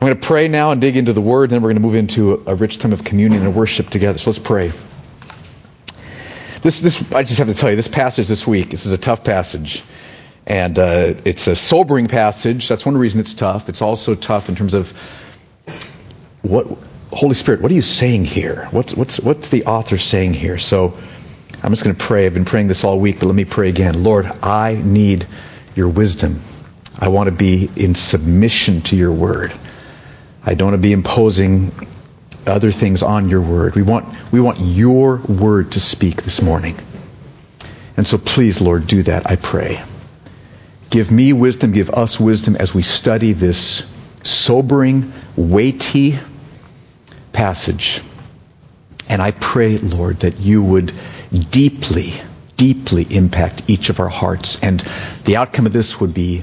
I'm going to pray now and dig into the Word, and then we're going to move into a rich time of communion and worship together. So let's pray. This, this, I just have to tell you, this passage this week, this is a tough passage. And uh, it's a sobering passage. That's one reason it's tough. It's also tough in terms of what, Holy Spirit, what are you saying here? What's, what's, what's the author saying here? So I'm just going to pray. I've been praying this all week, but let me pray again. Lord, I need your wisdom. I want to be in submission to your word. I don't want to be imposing other things on your word. We want, we want your word to speak this morning. And so please, Lord, do that, I pray. Give me wisdom, give us wisdom as we study this sobering, weighty passage. And I pray, Lord, that you would deeply, deeply impact each of our hearts. And the outcome of this would be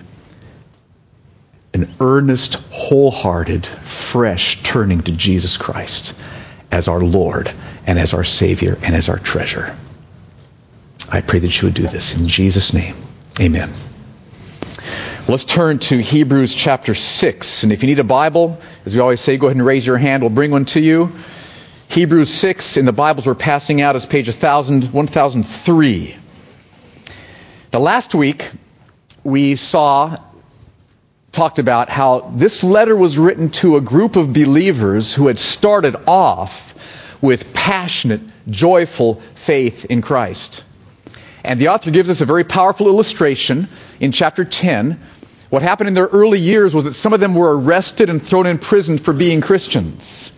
an earnest, wholehearted, fresh turning to Jesus Christ as our Lord and as our Savior and as our treasure. I pray that you would do this in Jesus' name. Amen. Let's turn to Hebrews chapter 6. And if you need a Bible, as we always say, go ahead and raise your hand. We'll bring one to you. Hebrews 6 in the Bibles we're passing out is page 1000, 1003. Now, last week we saw talked about how this letter was written to a group of believers who had started off with passionate, joyful faith in Christ. And the author gives us a very powerful illustration in chapter 10. What happened in their early years was that some of them were arrested and thrown in prison for being Christians.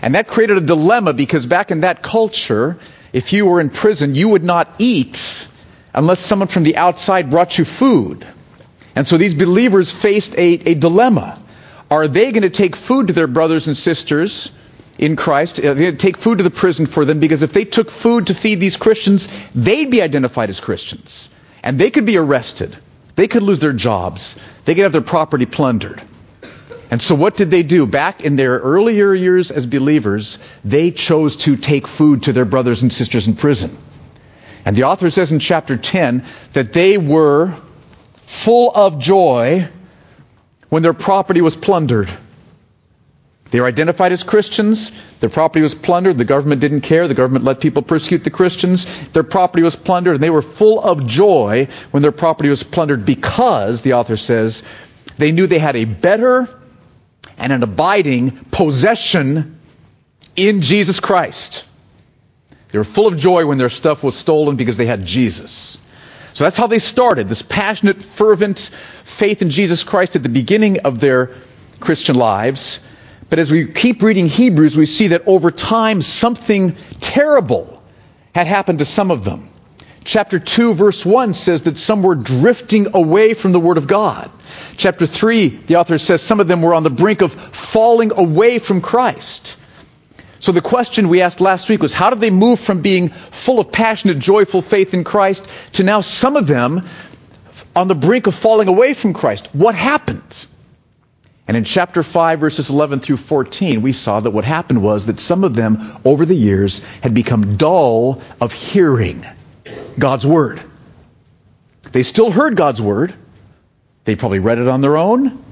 And that created a dilemma because back in that culture, if you were in prison, you would not eat unless someone from the outside brought you food. And so these believers faced a, a dilemma. Are they going to take food to their brothers and sisters in Christ? Are they going to take food to the prison for them? Because if they took food to feed these Christians, they'd be identified as Christians. And they could be arrested. They could lose their jobs. They could have their property plundered. And so what did they do? Back in their earlier years as believers, they chose to take food to their brothers and sisters in prison. And the author says in chapter 10 that they were full of joy when their property was plundered. They were identified as Christians. Their property was plundered. The government didn't care. The government let people persecute the Christians. Their property was plundered, and they were full of joy when their property was plundered because, the author says, they knew they had a better and an abiding possession in Jesus Christ. They were full of joy when their stuff was stolen because they had Jesus. So that's how they started this passionate, fervent faith in Jesus Christ at the beginning of their Christian lives. But as we keep reading Hebrews, we see that over time something terrible had happened to some of them. Chapter 2, verse 1 says that some were drifting away from the Word of God. Chapter 3, the author says some of them were on the brink of falling away from Christ. So the question we asked last week was how did they move from being full of passionate, joyful faith in Christ to now some of them on the brink of falling away from Christ? What happened? And in chapter 5, verses 11 through 14, we saw that what happened was that some of them over the years had become dull of hearing God's Word. They still heard God's Word. They probably read it on their own.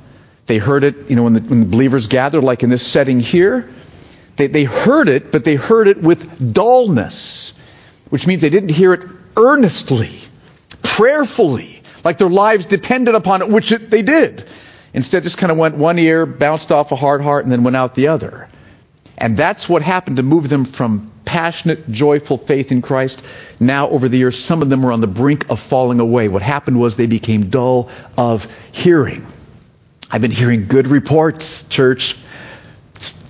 They heard it, you know, when the, when the believers gathered, like in this setting here. They, they heard it, but they heard it with dullness, which means they didn't hear it earnestly, prayerfully, like their lives depended upon it, which it, they did. Instead, just kind of went one ear, bounced off a hard heart, and then went out the other. And that's what happened to move them from passionate, joyful faith in Christ. Now, over the years, some of them were on the brink of falling away. What happened was they became dull of hearing. I've been hearing good reports, church,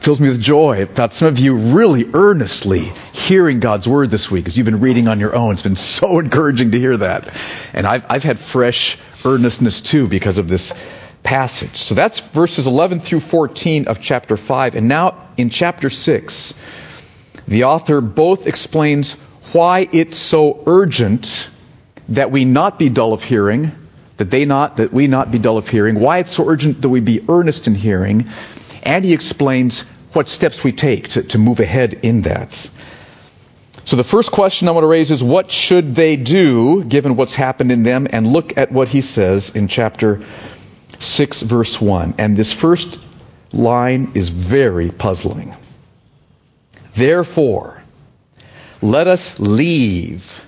fills me with joy about some of you really earnestly hearing God's word this week as you've been reading on your own. It's been so encouraging to hear that. And I've, I've had fresh earnestness too because of this passage. So that's verses 11 through 14 of chapter 5. And now in chapter 6, the author both explains why it's so urgent that we not be dull of hearing, that they not, that we not be dull of hearing, why it's so urgent that we be earnest in hearing, and he explains what steps we take to, to move ahead in that. So the first question I want to raise is what should they do given what's happened in them? And look at what he says in chapter 6, verse 1. And this first line is very puzzling. Therefore, let us leave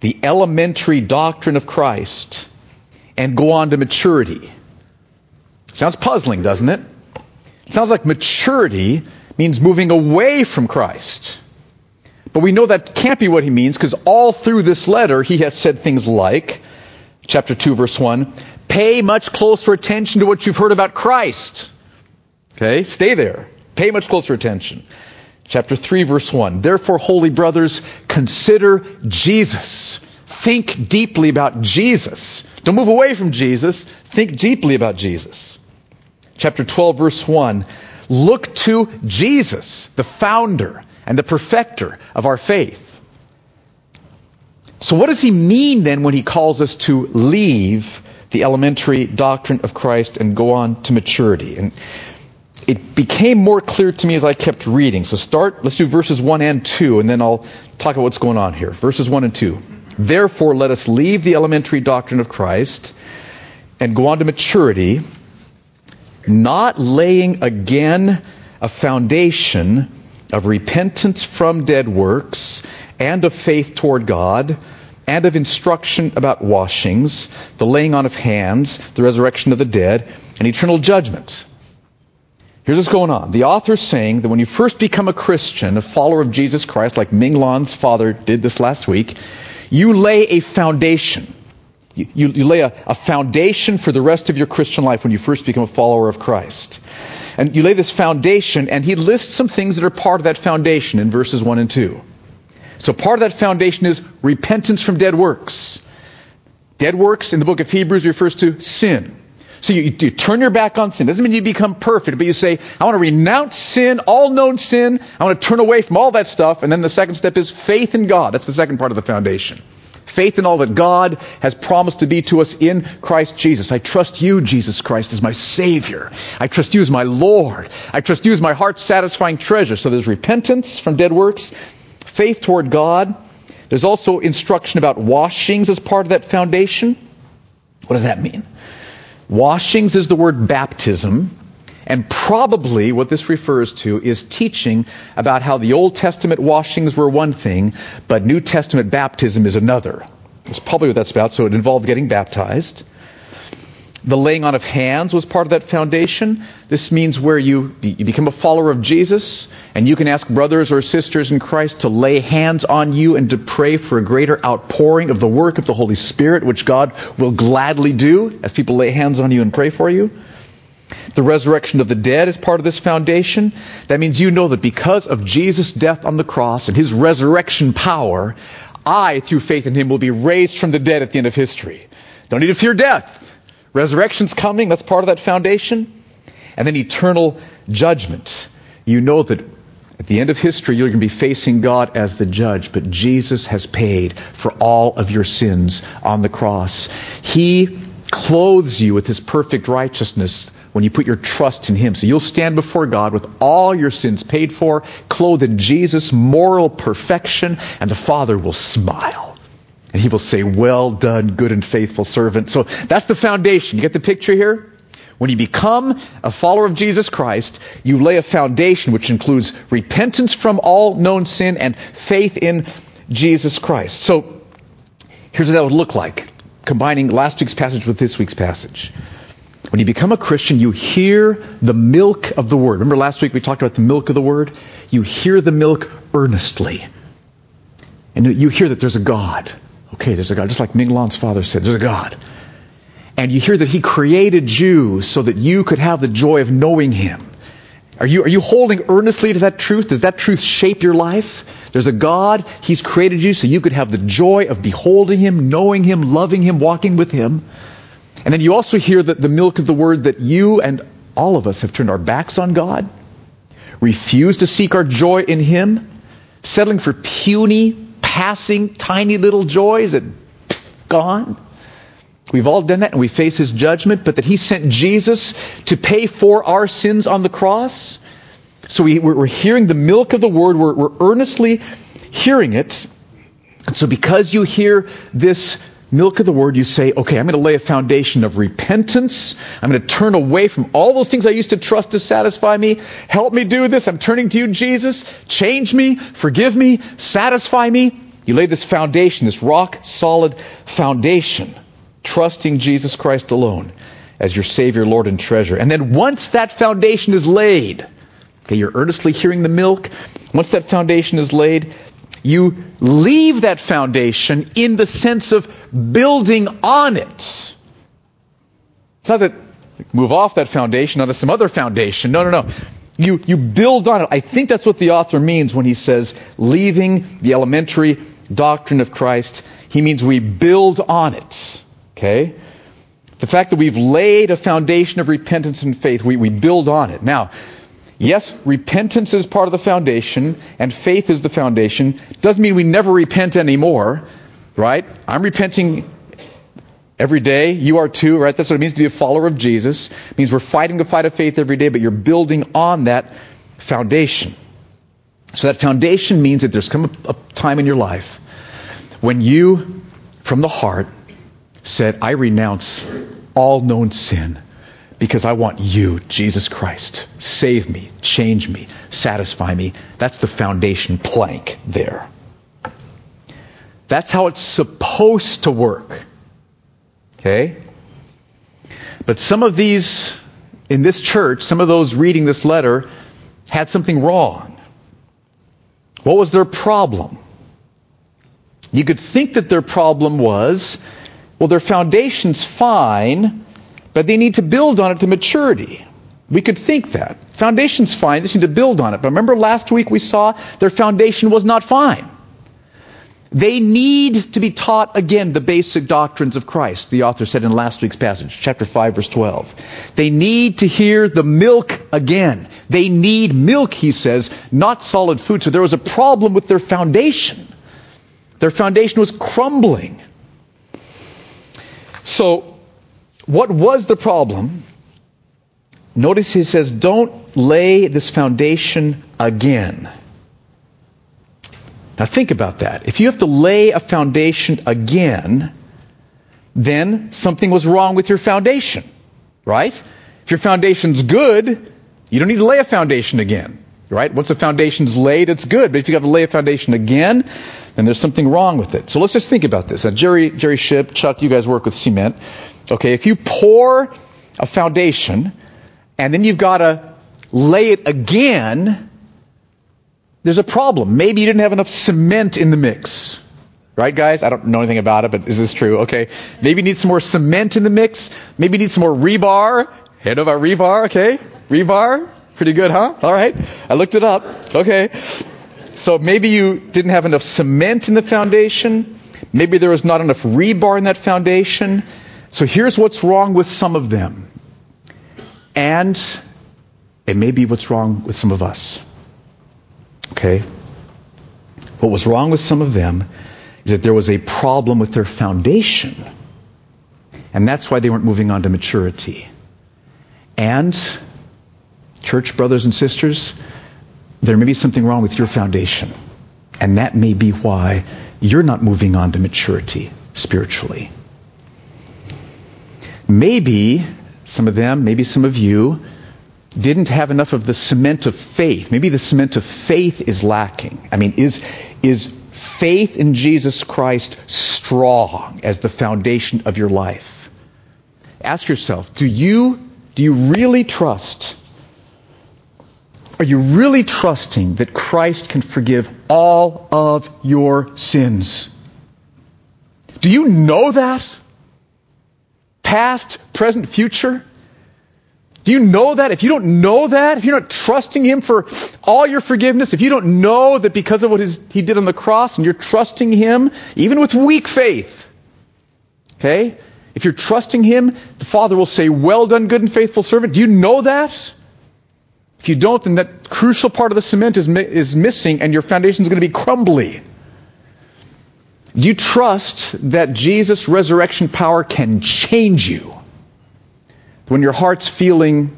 the elementary doctrine of Christ and go on to maturity. Sounds puzzling, doesn't it? It sounds like maturity means moving away from Christ. But we know that can't be what he means because all through this letter he has said things like, chapter 2 verse 1, pay much closer attention to what you've heard about Christ. Okay, stay there. Pay much closer attention. Chapter 3 verse 1, therefore holy brothers, consider Jesus. Think deeply about Jesus. Don't move away from Jesus. Think deeply about Jesus. Chapter 12 verse 1, look to Jesus, the founder and the perfecter of our faith. So what does he mean then when he calls us to leave the elementary doctrine of Christ and go on to maturity? And it became more clear to me as I kept reading. So start, let's do verses 1 and 2, and then I'll talk about what's going on here. Verses 1 and 2. Therefore, let us leave the elementary doctrine of Christ and go on to maturity, not laying again a foundation of repentance from dead works and of faith toward God and of instruction about washings, the laying on of hands, the resurrection of the dead, and eternal judgment. Here's what's going on. The author's saying that when you first become a Christian, a follower of Jesus Christ, like Ming Lan's father did this last week, you lay a foundation. You, you, lay a, a foundation for the rest of your Christian life when you first become a follower of Christ. And you lay this foundation, and he lists some things that are part of that foundation in verses 1 and 2. So part of that foundation is repentance from dead works. Dead works in the book of Hebrews refers to sin. So you, you, turn your back on sin. Doesn't mean you become perfect, but you say, I want to renounce sin, all known sin. I want to turn away from all that stuff. And then the second step is faith in God. That's the second part of the foundation. Faith in all that God has promised to be to us in Christ Jesus. I trust you, Jesus Christ, as my Savior. I trust you as my Lord. I trust you as my heart satisfying treasure. So there's repentance from dead works, faith toward God. There's also instruction about washings as part of that foundation. What does that mean? Washings is the word baptism. And probably what this refers to is teaching about how the Old Testament washings were one thing, but New Testament baptism is another. That's probably what that's about. So it involved getting baptized. The laying on of hands was part of that foundation. This means where you, you become a follower of Jesus, and you can ask brothers or sisters in Christ to lay hands on you and to pray for a greater outpouring of the work of the Holy Spirit, which God will gladly do as people lay hands on you and pray for you. The resurrection of the dead is part of this foundation. That means you know that because of Jesus' death on the cross and his resurrection power, I, through faith in him, will be raised from the dead at the end of history. Don't need to fear death. Resurrection's coming. That's part of that foundation. And then eternal judgment. You know that at the end of history, you're going to be facing God as the judge, but Jesus has paid for all of your sins on the cross. He clothes you with his perfect righteousness when you put your trust in Him. So you'll stand before God with all your sins paid for, clothed in Jesus' moral perfection, and the Father will smile. And He will say, Well done, good and faithful servant. So that's the foundation. You get the picture here? When you become a follower of Jesus Christ, you lay a foundation which includes repentance from all known sin and faith in Jesus Christ. So here's what that would look like, combining last week's passage with this week's passage. When you become a Christian, you hear the milk of the Word. Remember last week we talked about the milk of the Word? You hear the milk earnestly. And you hear that there's a God. Okay, there's a God. Just like Ming Lan's father said, there's a God. And you hear that He created you so that you could have the joy of knowing Him. Are you, are you holding earnestly to that truth? Does that truth shape your life? There's a God. He's created you so you could have the joy of beholding Him, knowing Him, loving Him, walking with Him. And then you also hear that the milk of the word that you and all of us have turned our backs on God, refused to seek our joy in Him, settling for puny, passing, tiny little joys that gone. We've all done that and we face His judgment, but that He sent Jesus to pay for our sins on the cross. So we, are hearing the milk of the Word, we're, we're earnestly hearing it. And so because you hear this milk of the word, you say, okay, I'm going to lay a foundation of repentance. I'm going to turn away from all those things I used to trust to satisfy me. Help me do this. I'm turning to you, Jesus. Change me, forgive me, satisfy me. You lay this foundation, this rock solid foundation, trusting Jesus Christ alone as your Savior, Lord, and treasure. And then once that foundation is laid, okay, you're earnestly hearing the milk. Once that foundation is laid, you leave that foundation in the sense of building on it. It's not that move off that foundation onto some other foundation. No, no, no. You, you build on it. I think that's what the author means when he says leaving the elementary doctrine of Christ. He means we build on it. Okay? The fact that we've laid a foundation of repentance and faith, we, we build on it. Now, Yes, repentance is part of the foundation, and faith is the foundation. Doesn't mean we never repent anymore, right? I'm repenting every day. You are too, right? That's what it means to be a follower of Jesus. It means we're fighting the fight of faith every day, but you're building on that foundation. So that foundation means that there's come a, a time in your life when you, from the heart, said, I renounce all known sin because I want you, Jesus Christ. Save me, change me, satisfy me. That's the foundation plank there. That's how it's supposed to work. Okay? But some of these in this church, some of those reading this letter, had something wrong. What was their problem? You could think that their problem was, well, their foundation's fine, but they need to build on it to maturity. We could think that. Foundation's fine, they need to build on it. But remember last week we saw their foundation was not fine. They need to be taught again the basic doctrines of Christ, the author said in last week's passage, chapter 5, verse 12. They need to hear the milk again. They need milk, he says, not solid food. So there was a problem with their foundation. Their foundation was crumbling. So what was the problem? Notice he says, don't lay this foundation again. Now think about that. If you have to lay a foundation again, then something was wrong with your foundation, right? If your foundation's good, you don't need to lay a foundation again, right? Once a foundation's laid, it's good. But if you have to lay a foundation again, then there's something wrong with it. So let's just think about this. Now, Jerry, Jerry Ship, Chuck, you guys work with cement. Okay, if you pour a foundation and then you've got to lay it again, there's a problem. Maybe you didn't have enough cement in the mix. Right, guys? I don't know anything about it, but is this true? Okay. Maybe you need some more cement in the mix. Maybe you need some more rebar. Head our rebar, okay? Rebar? Pretty good, huh? All right. I looked it up. Okay. So maybe you didn't have enough cement in the foundation. Maybe there was not enough rebar in that foundation. So here's what's wrong with some of them. And it may be what's wrong with some of us. Okay? What was wrong with some of them is that there was a problem with their foundation. And that's why they weren't moving on to maturity. And, church brothers and sisters, there may be something wrong with your foundation. And that may be why you're not moving on to maturity spiritually. Maybe some of them, maybe some of you, didn't have enough of the cement of faith. Maybe the cement of faith is lacking. I mean, is, is faith in Jesus Christ strong as the foundation of your life? Ask yourself, do you, do you really trust? Are you really trusting that Christ can forgive all of your sins? Do you know that? Past, present, future? Do you know that? If you don't know that, if you're not trusting Him for all your forgiveness, if you don't know that because of what his, He did on the cross and you're trusting Him, even with weak faith, okay? If you're trusting Him, the Father will say, Well done, good and faithful servant. Do you know that? If you don't, then that crucial part of the cement is, is missing and your foundation is going to be crumbly. Do you trust that Jesus' resurrection power can change you when your heart's feeling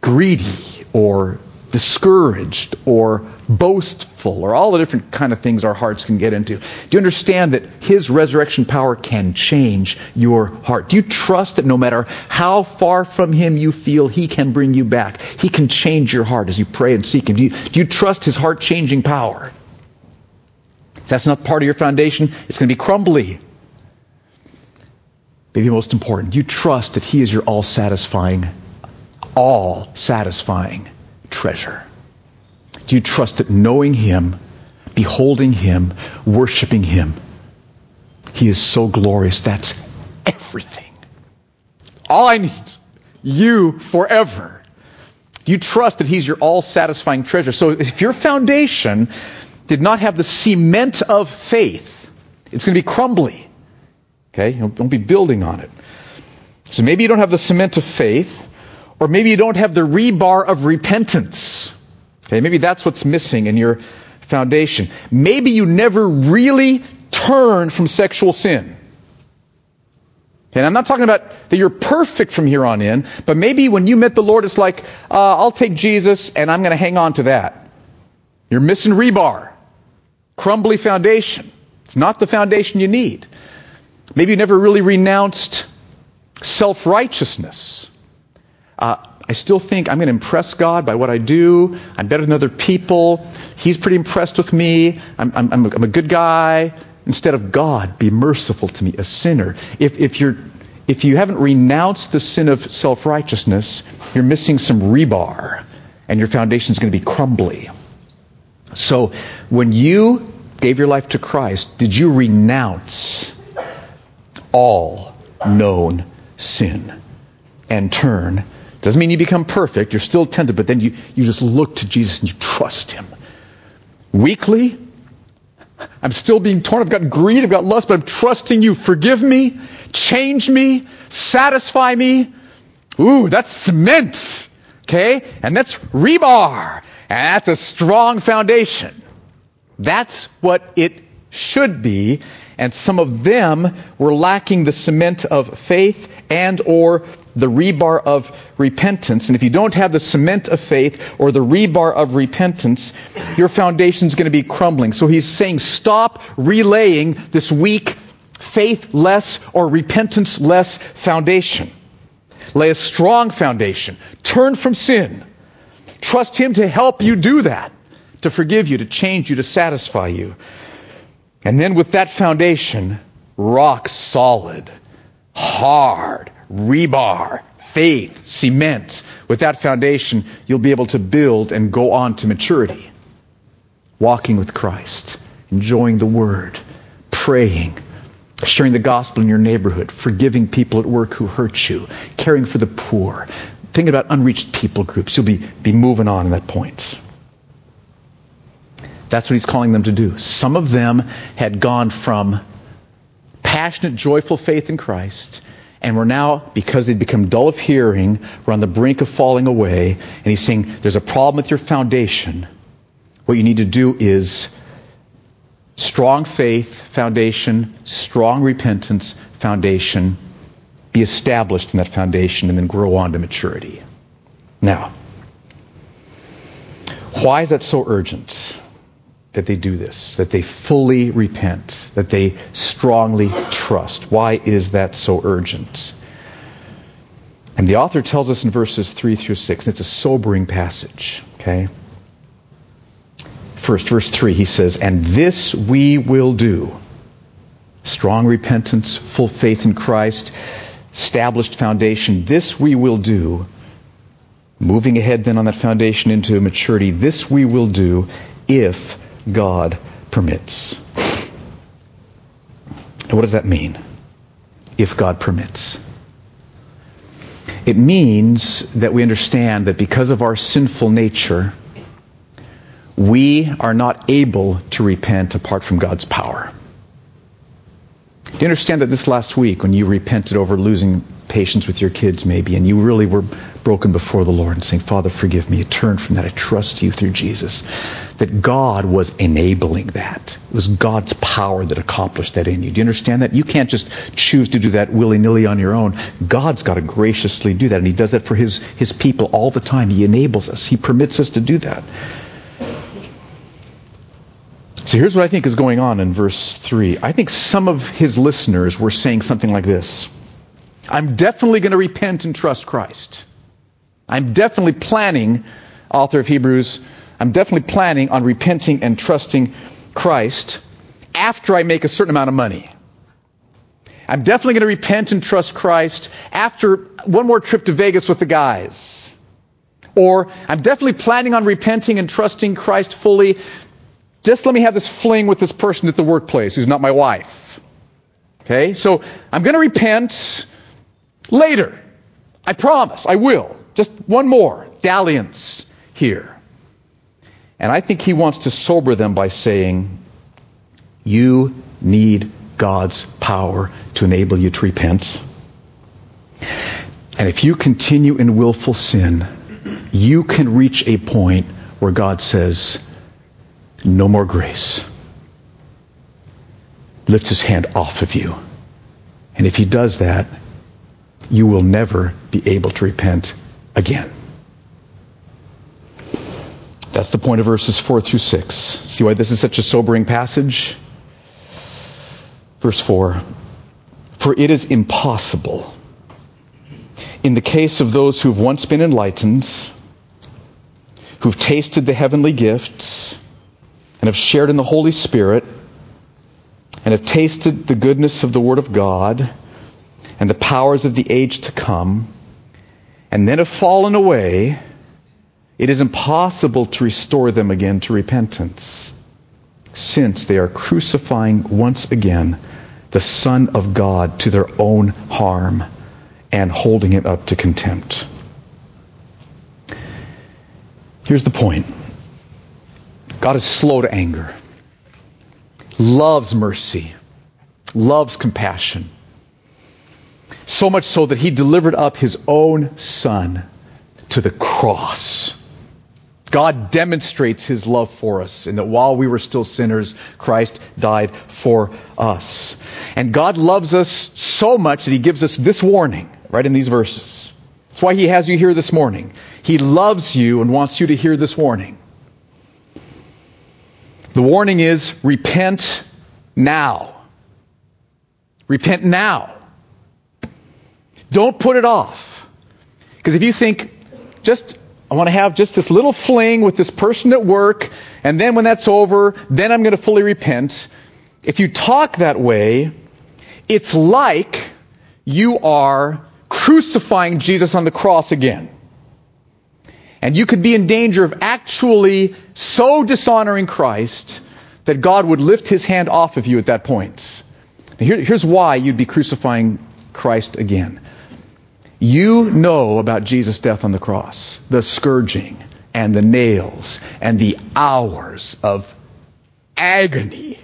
greedy or discouraged or boastful or all the different kind of things our hearts can get into. Do you understand that his resurrection power can change your heart? Do you trust that no matter how far from him you feel, he can bring you back? He can change your heart as you pray and seek him. Do you, do you trust his heart changing power? That's not part of your foundation, it's going to be crumbly. Maybe most important, you trust that he is your all satisfying, all satisfying treasure? Do you trust that knowing Him, beholding Him, worshiping Him, He is so glorious? That's everything. All I need. You forever. Do you trust that He's your all satisfying treasure? So if your foundation did not have the cement of faith, it's going to be crumbly. Okay? Don't be building on it. So maybe you don't have the cement of faith. Or maybe you don't have the rebar of repentance. Okay, maybe that's what's missing in your foundation. Maybe you never really turned from sexual sin. And I'm not talking about that you're perfect from here on in, but maybe when you met the Lord, it's like, uh, I'll take Jesus and I'm going to hang on to that. You're missing rebar. Crumbly foundation. It's not the foundation you need. Maybe you never really renounced self righteousness. Uh, I still think I'm going to impress God by what I do. I'm better than other people. He's pretty impressed with me. I'm, I'm, I'm, a, I'm a good guy. Instead of God, be merciful to me, a sinner. If, if, you're, if you haven't renounced the sin of self righteousness, you're missing some rebar, and your foundation is going to be crumbly. So, when you gave your life to Christ, did you renounce all known sin and turn doesn't mean you become perfect. You're still tempted, but then you, you just look to Jesus and you trust Him. Weekly, I'm still being torn. I've got greed. I've got lust, but I'm trusting you. Forgive me. Change me. Satisfy me. Ooh, that's cement. Okay? And that's rebar. And that's a strong foundation. That's what it should be. And some of them were lacking the cement of faith and or the rebar of repentance. And if you don't have the cement of faith or the rebar of repentance, your foundation is going to be crumbling. So he's saying stop relaying this weak, faithless, or repentance-less foundation. Lay a strong foundation. Turn from sin. Trust him to help you do that, to forgive you, to change you, to satisfy you. And then with that foundation, rock solid, hard, rebar, faith, cement. With that foundation, you'll be able to build and go on to maturity. Walking with Christ, enjoying the Word, praying, sharing the gospel in your neighborhood, forgiving people at work who hurt you, caring for the poor, thinking about unreached people groups. You'll be, be moving on at that point. That's what he's calling them to do. Some of them had gone from passionate, joyful faith in Christ and we're now, because they'd become dull of hearing, we're on the brink of falling away. And he's saying, there's a problem with your foundation. What you need to do is strong faith foundation, strong repentance foundation, be established in that foundation, and then grow on to maturity. Now, why is that so urgent? That they do this, that they fully repent, that they strongly trust. Why is that so urgent? And the author tells us in verses 3 through 6, and it's a sobering passage, okay? First, verse 3, he says, And this we will do. Strong repentance, full faith in Christ, established foundation. This we will do. Moving ahead then on that foundation into maturity, this we will do if God permits. And what does that mean? If God permits. It means that we understand that because of our sinful nature, we are not able to repent apart from God's power. Do you understand that this last week, when you repented over losing patience with your kids, maybe, and you really were broken before the Lord and saying, Father, forgive me. You turn from that. I trust you through Jesus. That God was enabling that. It was God's power that accomplished that in you. Do you understand that? You can't just choose to do that willy nilly on your own. God's got to graciously do that, and He does that for His, His people all the time. He enables us, He permits us to do that. So here's what I think is going on in verse 3. I think some of his listeners were saying something like this I'm definitely going to repent and trust Christ. I'm definitely planning, author of Hebrews, I'm definitely planning on repenting and trusting Christ after I make a certain amount of money. I'm definitely going to repent and trust Christ after one more trip to Vegas with the guys. Or I'm definitely planning on repenting and trusting Christ fully just let me have this fling with this person at the workplace who's not my wife. Okay? So I'm going to repent later. I promise. I will. Just one more dalliance here. And I think he wants to sober them by saying, You need God's power to enable you to repent. And if you continue in willful sin, you can reach a point where God says, no more grace. Lifts his hand off of you. And if he does that, you will never be able to repent again. That's the point of verses 4 through 6. See why this is such a sobering passage? Verse 4 For it is impossible, in the case of those who've once been enlightened, who've tasted the heavenly gifts, and have shared in the Holy Spirit and have tasted the goodness of the Word of God and the powers of the age to come, and then have fallen away, it is impossible to restore them again to repentance, since they are crucifying once again the Son of God to their own harm and holding him up to contempt. Here's the point. God is slow to anger, loves mercy, loves compassion. So much so that he delivered up his own son to the cross. God demonstrates his love for us in that while we were still sinners, Christ died for us. And God loves us so much that he gives us this warning right in these verses. That's why he has you here this morning. He loves you and wants you to hear this warning. The warning is repent now. Repent now. Don't put it off. Because if you think, just, I want to have just this little fling with this person at work, and then when that's over, then I'm going to fully repent. If you talk that way, it's like you are crucifying Jesus on the cross again. And you could be in danger of actually so dishonoring Christ that God would lift his hand off of you at that point. Here, here's why you'd be crucifying Christ again. You know about Jesus' death on the cross, the scourging and the nails and the hours of agony.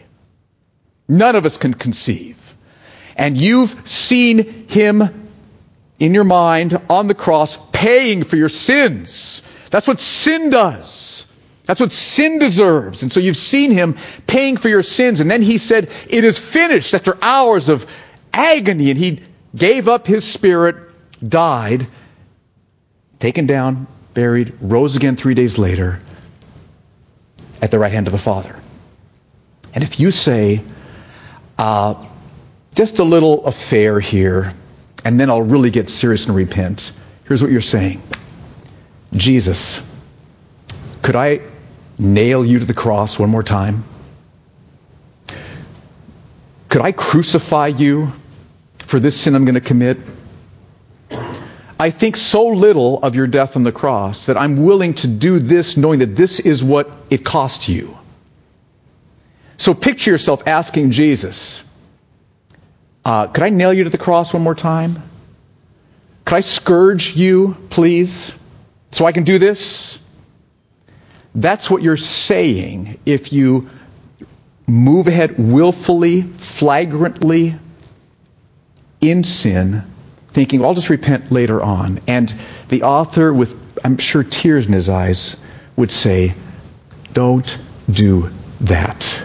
None of us can conceive. And you've seen him in your mind on the cross paying for your sins that's what sin does. That's what sin deserves. And so you've seen him paying for your sins. And then he said, It is finished after hours of agony. And he gave up his spirit, died, taken down, buried, rose again three days later at the right hand of the Father. And if you say, uh, just a little affair here, and then I'll really get serious and repent, here's what you're saying. Jesus, could I nail you to the cross one more time? Could I crucify you for this sin I'm going to commit? I think so little of your death on the cross that I'm willing to do this knowing that this is what it cost you. So picture yourself asking Jesus, uh, could I nail you to the cross one more time? Could I scourge you, please? so I can do this. That's what you're saying if you move ahead willfully, flagrantly in sin thinking, well, I'll just repent later on. And the author, with I'm sure tears in his eyes, would say, Don't do that.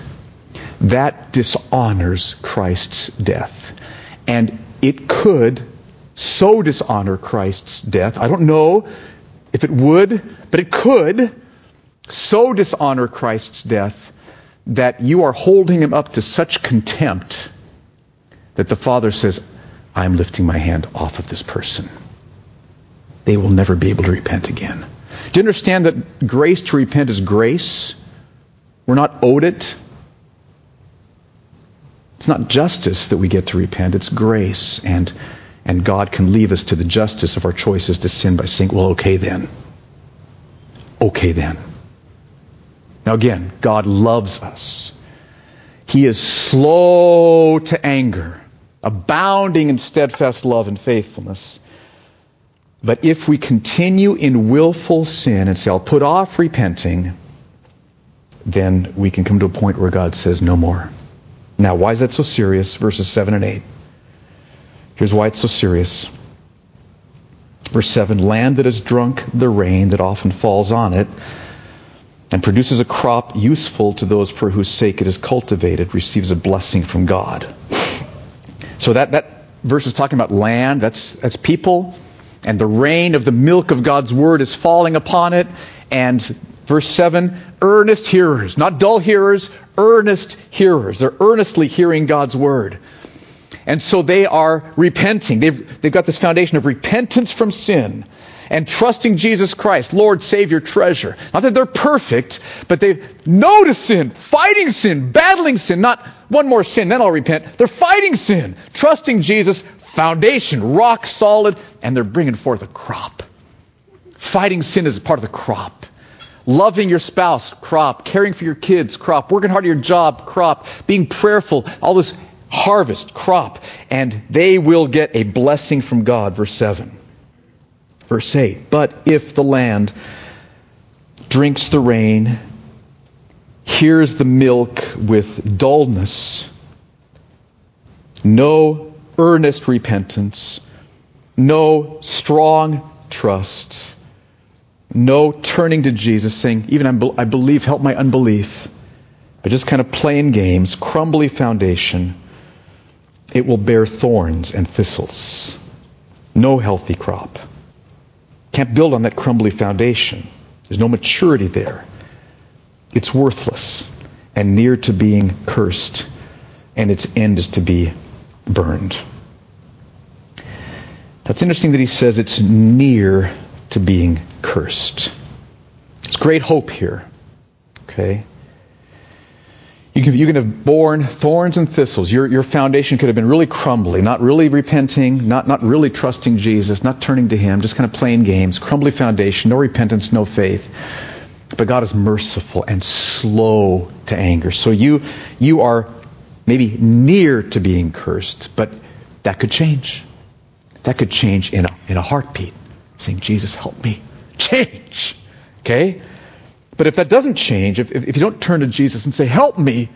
That dishonors Christ's death. And it could so dishonor Christ's death. I don't know if it would, but it could so dishonor Christ's death that you are holding him up to such contempt that the Father says, I'm lifting my hand off of this person. They will never be able to repent again. Do you understand that grace to repent is grace? We're not owed it. It's not justice that we get to repent, it's grace. And, and God can leave us to the justice of our choices to sin by saying, well, okay then. Okay then. Now again, God loves us. He is slow to anger, abounding in steadfast love and faithfulness. But if we continue in willful sin and say, I'll put off repenting, then we can come to a point where God says, no more. Now, why is that so serious? Verses 7 and 8. Here's why it's so serious. Verse 7 Land that has drunk the rain that often falls on it and produces a crop useful to those for whose sake it is cultivated receives a blessing from God. So that, that verse is talking about land, that's, that's people, and the rain of the milk of God's word is falling upon it. And verse 7 earnest hearers, not dull hearers, earnest hearers. They're earnestly hearing God's word. And so they are repenting. They've, they've got this foundation of repentance from sin and trusting Jesus Christ, Lord, Savior, treasure. Not that they're perfect, but they've noticed sin, fighting sin, battling sin, not one more sin, then I'll repent. They're fighting sin, trusting Jesus, foundation, rock solid, and they're bringing forth a crop. Fighting sin is part of the crop. Loving your spouse, crop. Caring for your kids, crop. Working hard at your job, crop. Being prayerful, all this harvest, crop. And they will get a blessing from God, verse 7. Verse 8. But if the land drinks the rain, hears the milk with dullness, no earnest repentance, no strong trust, no turning to Jesus, saying, Even I believe, help my unbelief, but just kind of playing games, crumbly foundation, it will bear thorns and thistles. No healthy crop. Can't build on that crumbly foundation. There's no maturity there. It's worthless and near to being cursed, and its end is to be burned. Now, it's interesting that he says it's near to being cursed. It's great hope here. Okay? You can, you can have borne thorns and thistles. Your, your foundation could have been really crumbly, not really repenting, not, not really trusting Jesus, not turning to Him, just kind of playing games. Crumbly foundation, no repentance, no faith. But God is merciful and slow to anger. So you, you are maybe near to being cursed, but that could change. That could change in a, in a heartbeat. Saying, Jesus, help me. Change. Okay? But if that doesn't change, if, if, you don't turn to Jesus and say, help me,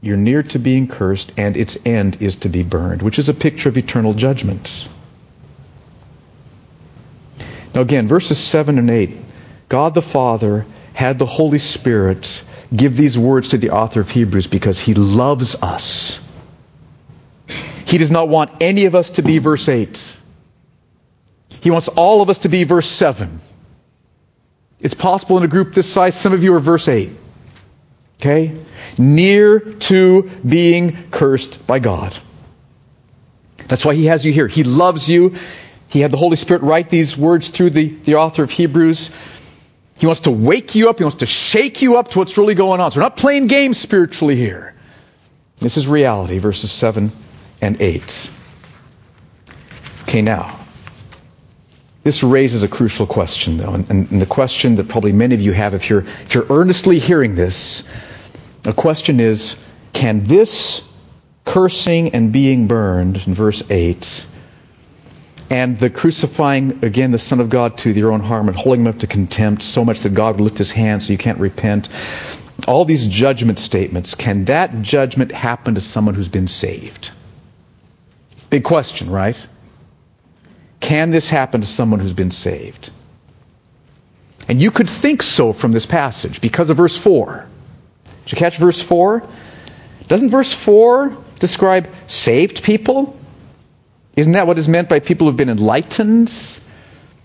you're near to being cursed, and its end is to be burned, which is a picture of eternal judgment. Now, again, verses 7 and 8 God the Father had the Holy Spirit give these words to the author of Hebrews because he loves us. He does not want any of us to be verse 8. He wants all of us to be verse 7. It's possible in a group this size, some of you are verse 8. Okay? Near to being cursed by God. That's why he has you here. He loves you. He had the Holy Spirit write these words through the, the author of Hebrews. He wants to wake you up. He wants to shake you up to what's really going on. So we're not playing games spiritually here. This is reality, verses 7 and 8. Okay, now, this raises a crucial question, though, and, and, the question that probably many of you have if you're, if you're earnestly hearing this, the question is, can this cursing and being burned in verse 8 and the crucifying again the Son of God to your own harm and holding him up to contempt so much that God would lift his hand so you can't repent. All these judgment statements, can that judgment happen to someone who's been saved? Big question, right? Can this happen to someone who's been saved? And you could think so from this passage because of verse 4. Did you catch verse 4? Doesn't verse 4 describe saved people? Isn't that what is meant by people who've been enlightened?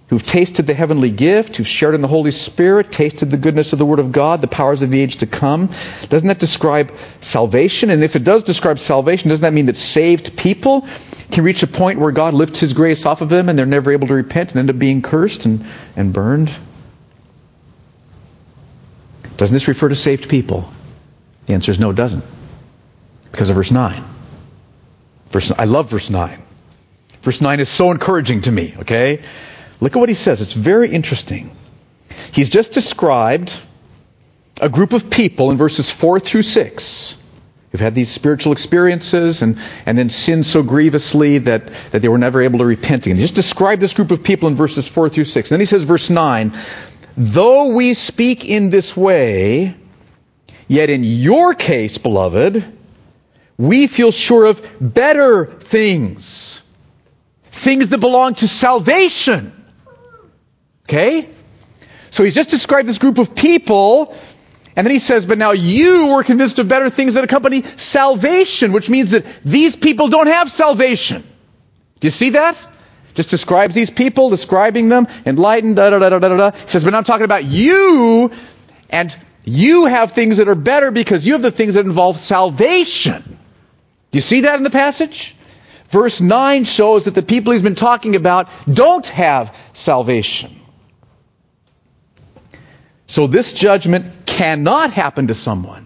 Who've tasted the heavenly gift, who've shared in the Holy Spirit, tasted the goodness of the Word of God, the powers of the age to come. Doesn't that describe salvation? And if it does describe salvation, doesn't that mean that saved people can reach a point where God lifts His grace off of them and they're never able to repent and end up being cursed and, and burned? Doesn't this refer to saved people? The answer is no, it doesn't. Because of verse 9. Verse, I love verse 9. Verse 9 is so encouraging to me, okay? Look at what he says. It's very interesting. He's just described a group of people in verses 4 through 6 who've had these spiritual experiences and, and then sinned so grievously that, that they were never able to repent. again. just describe this group of people in verses 4 through 6. And then he says, verse 9, Though we speak in this way, yet in your case, beloved, we feel sure of better things. Things that belong to salvation. Okay? So he's just described this group of people, and then he says, but now you were convinced of better things that accompany salvation, which means that these people don't have salvation. Do you see that? Just describes these people, describing them, enlightened, da da da da da da. He says, but I'm talking about you, and you have things that are better because you have the things that involve salvation. Do you see that in the passage? Verse 9 shows that the people he's been talking about don't have salvation. So this judgment cannot happen to someone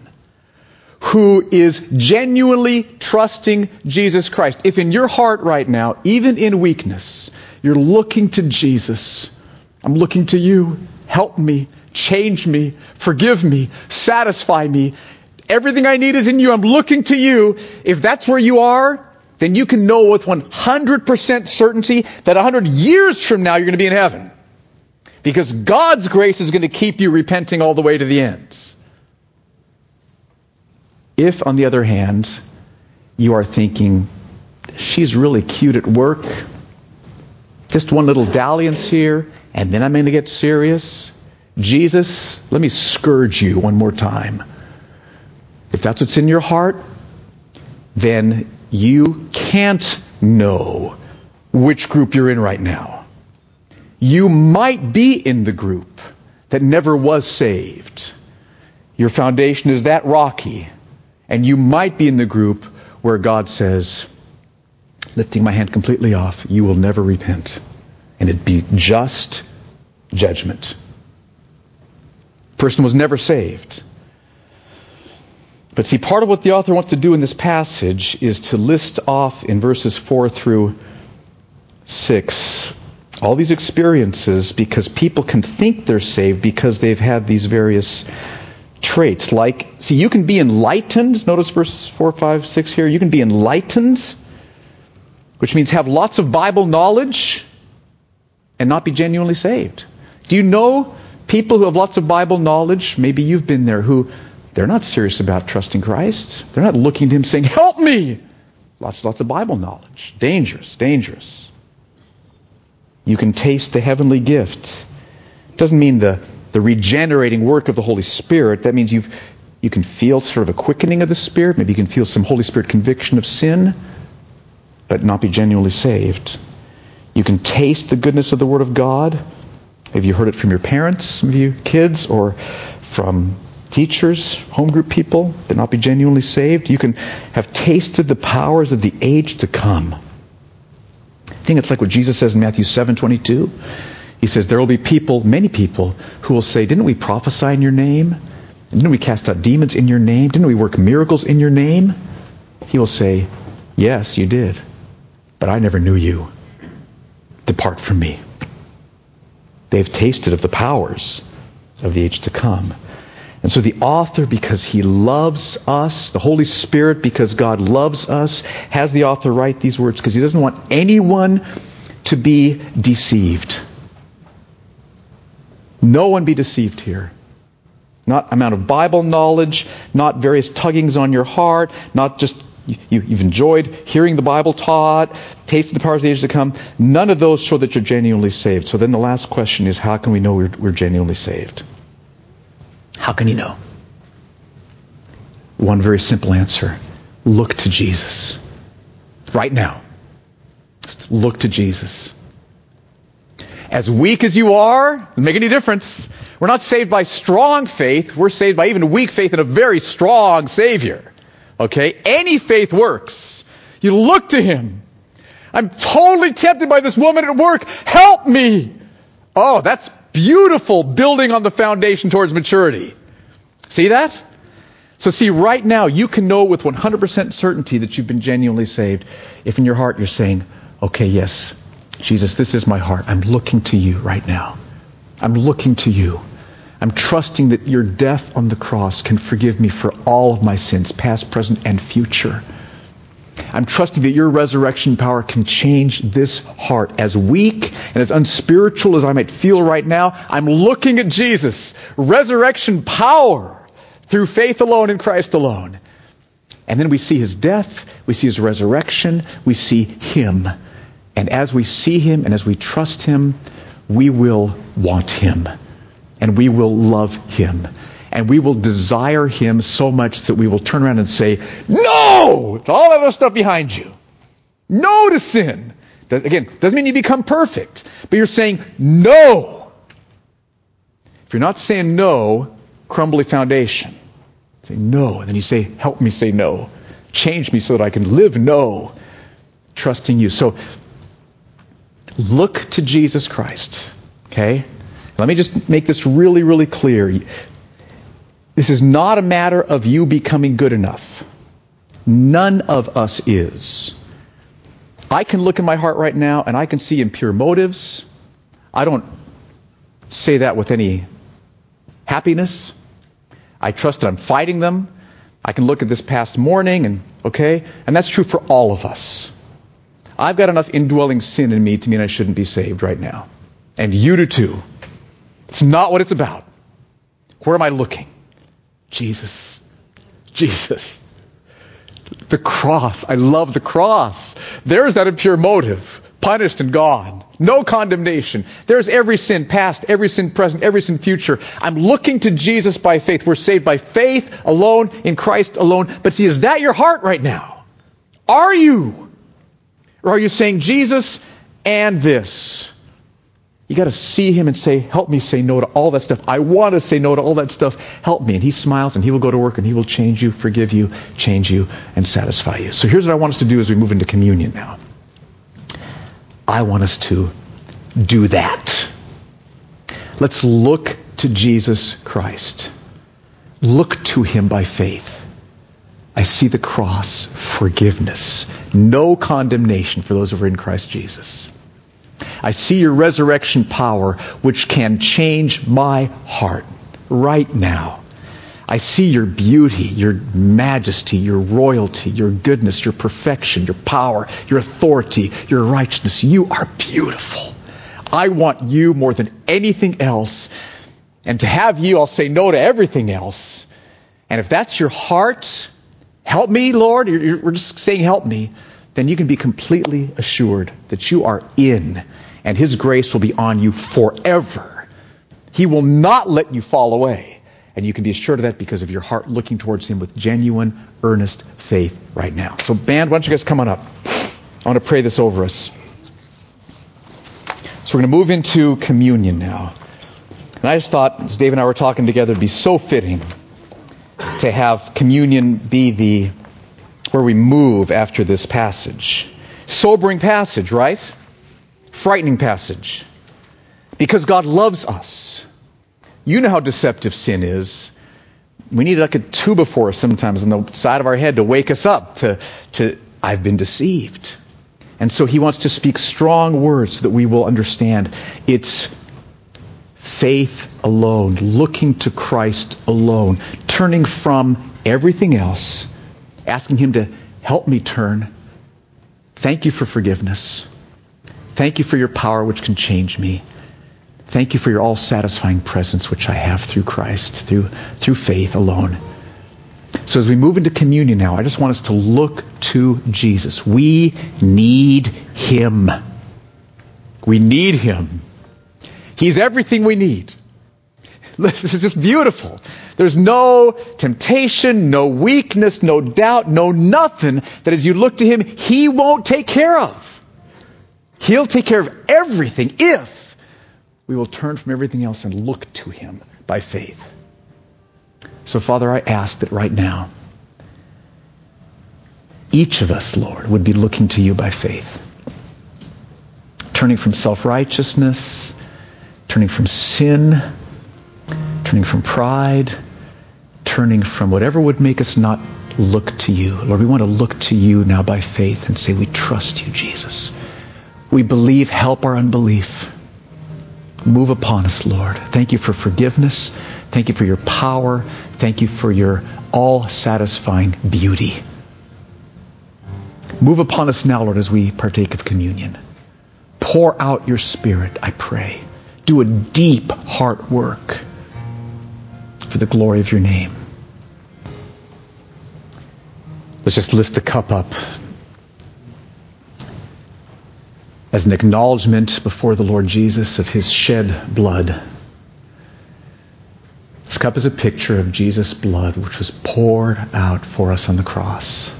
who is genuinely trusting Jesus Christ. If in your heart right now, even in weakness, you're looking to Jesus, I'm looking to you. Help me, change me, forgive me, satisfy me. Everything I need is in you. I'm looking to you. If that's where you are, then you can know with 100% certainty that 100 years from now you're going to be in heaven. Because God's grace is going to keep you repenting all the way to the end. If, on the other hand, you are thinking, she's really cute at work, just one little dalliance here, and then I'm going to get serious. Jesus, let me scourge you one more time. If that's what's in your heart, then you can't know which group you're in right now. You might be in the group that never was saved. Your foundation is that rocky and you might be in the group where God says, lifting my hand completely off, you will never repent. And it'd be just judgment. Person was never saved. But see, part of what the author wants to do in this passage is to list off in verses 4 through 6 all these experiences because people can think they're saved because they've had these various traits. Like, see, you can be enlightened. Notice verse 4, 5, 6 here. You can be enlightened, which means have lots of Bible knowledge and not be genuinely saved. Do you know people who have lots of Bible knowledge? Maybe you've been there who they're not serious about trusting Christ. They're not looking to Him saying, Help me! Lots, lots of Bible knowledge. Dangerous, dangerous. You can taste the heavenly gift. Doesn't mean the the regenerating work of the Holy Spirit, that means you've, you can feel sort of a quickening of the Spirit. Maybe you can feel some Holy Spirit conviction of sin, but not be genuinely saved. You can taste the goodness of the Word of God. Have you heard it from your parents, some of you kids, or from teachers, home group people, but not be genuinely saved? You can have tasted the powers of the age to come. Think it's like what Jesus says in Matthew 7 22. He says, There will be people, many people, who will say, Didn't we prophesy in your name? Didn't we cast out demons in your name? Didn't we work miracles in your name? He will say, Yes, you did. But I never knew you. Depart from me. They've tasted of the powers of the age to come. And so the author, because he loves us, the Holy Spirit, because God loves us, has the author write these words because he doesn't want anyone to be deceived. No one be deceived here. Not amount of Bible knowledge, not various tuggings on your heart, not just you, have enjoyed hearing the Bible taught, tasted the powers of the age to come. None of those show that you're genuinely saved. So then the last question is how can we know we're, we're genuinely saved? How can you know? One very simple answer look to Jesus. Right now. Just look to Jesus. As weak as you are, make any difference. We're not saved by strong faith. We're saved by even weak faith in a very strong Savior. Okay? Any faith works. You look to Him. I'm totally tempted by this woman at work. Help me! Oh, that's beautiful building on the foundation towards maturity. See that? So see, right now, you can know with 100% certainty that you've been genuinely saved if in your heart you're saying, okay, yes, Jesus, this is my heart. I'm looking to you right now. I'm looking to you. I'm trusting that your death on the cross can forgive me for all of my sins, past, present, and future. I'm trusting that your resurrection power can change this heart. As weak and as unspiritual as I might feel right now, I'm looking at Jesus. Resurrection power through faith alone in Christ alone. And then we see his death, we see his resurrection, we see him. And as we see him and as we trust him, we will want him and we will love him. And we will desire him so much that we will turn around and say, no to all that other stuff behind you. No to sin. Again, doesn't mean you become perfect, but you're saying no. If you're not saying no, crumbly foundation. Say no. And then you say, help me say no. Change me so that I can live no. Trusting you. So look to Jesus Christ. Okay? Let me just make this really, really clear. This is not a matter of you becoming good enough. None of us is. I can look in my heart right now and I can see impure motives. I don't say that with any happiness. I trust that I'm fighting them. I can look at this past morning and, okay? And that's true for all of us. I've got enough indwelling sin in me to mean I shouldn't be saved right now. And you do too. It's not what it's about. Where am I looking? Jesus. Jesus. The cross. I love the cross. There's that impure motive. Punished and gone. No condemnation. There's every sin past, every sin present, every sin future. I'm looking to Jesus by faith. We're saved by faith alone, in Christ alone. But see, is that your heart right now? Are you? Or are you saying Jesus and this? You got to see him and say, Help me say no to all that stuff. I want to say no to all that stuff. Help me. And he smiles and he will go to work and he will change you, forgive you, change you, and satisfy you. So here's what I want us to do as we move into communion now. I want us to do that. Let's look to Jesus Christ. Look to him by faith. I see the cross, forgiveness, no condemnation for those who are in Christ Jesus. I see your resurrection power, which can change my heart right now. I see your beauty, your majesty, your royalty, your goodness, your perfection, your power, your authority, your righteousness. You are beautiful. I want you more than anything else. And to have you, I'll say no to everything else. And if that's your heart, help me, Lord. we're just saying help me. Then you can be completely assured that you are in and His grace will be on you forever. He will not let you fall away. And you can be assured of that because of your heart looking towards Him with genuine, earnest faith right now. So, band, why don't you guys come on up? I want to pray this over us. So, we're going to move into communion now. And I just thought, as Dave and I were talking together, it'd be so fitting to have communion be the where we move after this passage. Sobering passage, right? frightening passage. Because God loves us. You know how deceptive sin is. We need like a tuba for us sometimes on the side of our head to wake us up to, to I've been deceived. And so he wants to speak strong words so that we will understand. It's faith alone, looking to Christ alone, turning from everything else, asking him to help me turn. Thank you for forgiveness. Thank you for your power, which can change me. Thank you for your all satisfying presence, which I have through Christ, through, through faith alone. So as we move into communion now, I just want us to look to Jesus. We need Him. We need Him. He's everything we need. This is just beautiful. There's no temptation, no weakness, no doubt, no nothing that as you look to Him, He won't take care of. He'll take care of everything if we will turn from everything else and look to Him by faith. So, Father, I ask that right now, each of us, Lord, would be looking to you by faith. Turning from self righteousness, turning from sin, turning from pride, turning from whatever would make us not look to you. Lord, we want to look to you now by faith and say, We trust you, Jesus. We believe, help our unbelief. Move upon us, Lord. Thank you for forgiveness. Thank you for your power. Thank you for your all satisfying beauty. Move upon us now, Lord, as we partake of communion. Pour out your Spirit, I pray. Do a deep heart work for the glory of your name. Let's just lift the cup up as an acknowledgement before the Lord Jesus of his shed blood. This cup is a picture of Jesus' blood, which was poured out for us on the cross.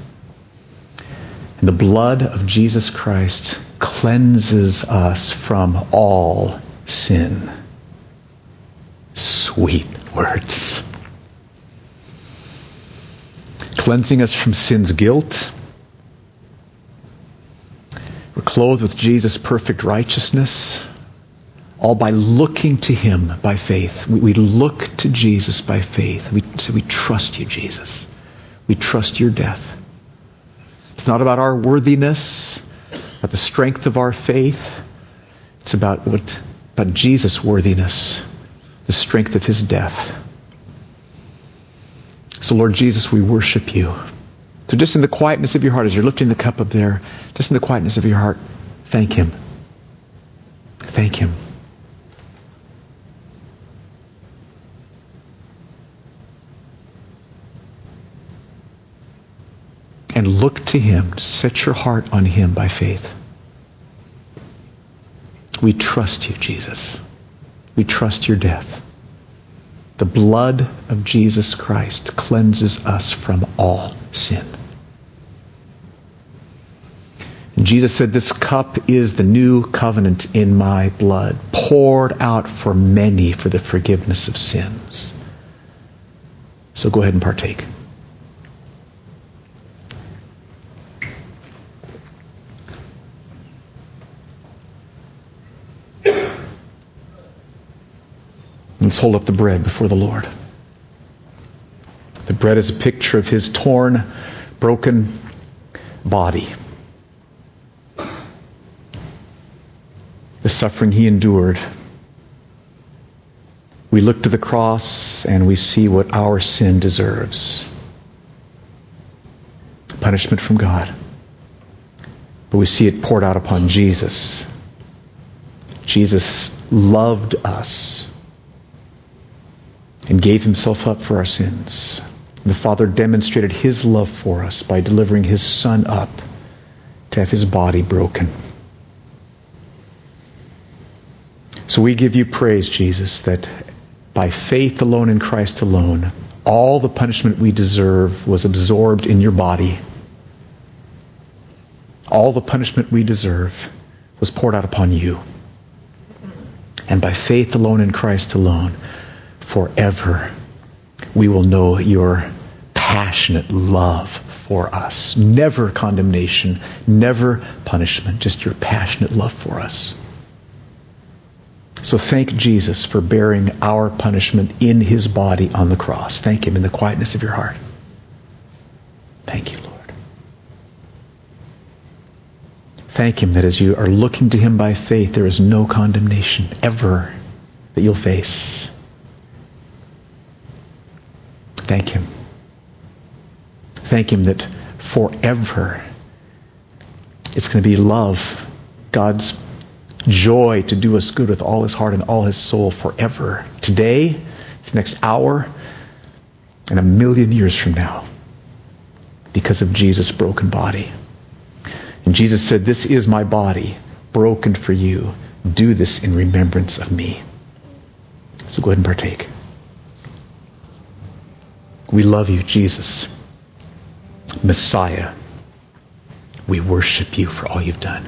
And the blood of Jesus Christ cleanses us from all sin. Sweet words. Cleansing us from sin's guilt. We're clothed with Jesus' perfect righteousness all by looking to him by faith. We, we, look to Jesus by faith. We say, We trust you, Jesus. We trust your death. It's not about our worthiness, about the strength of our faith. It's about what about Jesus' worthiness, the strength of his death. So, Lord Jesus, we worship you. So, just in the quietness of your heart, as you're lifting the cup up there, just in the quietness of your heart, thank him. Thank him. and look to Him. Set your heart on Him by faith. We trust you, Jesus. We trust your death. The blood of Jesus Christ cleanses us from all sin. And Jesus said, This cup is the new covenant in my blood, poured out for many for the forgiveness of sins. So go ahead and partake. Let's hold up the bread before the Lord. The bread is a picture of his torn, broken body. The suffering he endured. We look to the cross and we see what our sin deserves punishment from God. But we see it poured out upon Jesus. Jesus loved us and gave himself up for our sins. The Father demonstrated his love for us by delivering his Son up to have his body broken. So we give you praise, Jesus, that by faith alone in Christ alone, all the punishment we deserve was absorbed in your body. All the punishment we deserve was poured out upon you. And by faith alone in Christ alone, forever we will know your passionate love for us. Never condemnation, never punishment, just your passionate love for us. So thank Jesus for bearing our punishment in his body on the cross. Thank him in the quietness of your heart. Thank you, Lord. Thank him that as you are looking to him by faith, there is no condemnation ever that you'll face. Thank Him. Thank Him that forever it's going to be love, God's joy to do us good with all His heart and all His soul forever. Today, this next hour, and a million years from now because of Jesus' broken body. And Jesus said, This is my body broken for you. Do this in remembrance of me. So go ahead and partake. We love you, Jesus, Messiah. We worship you for all you've done.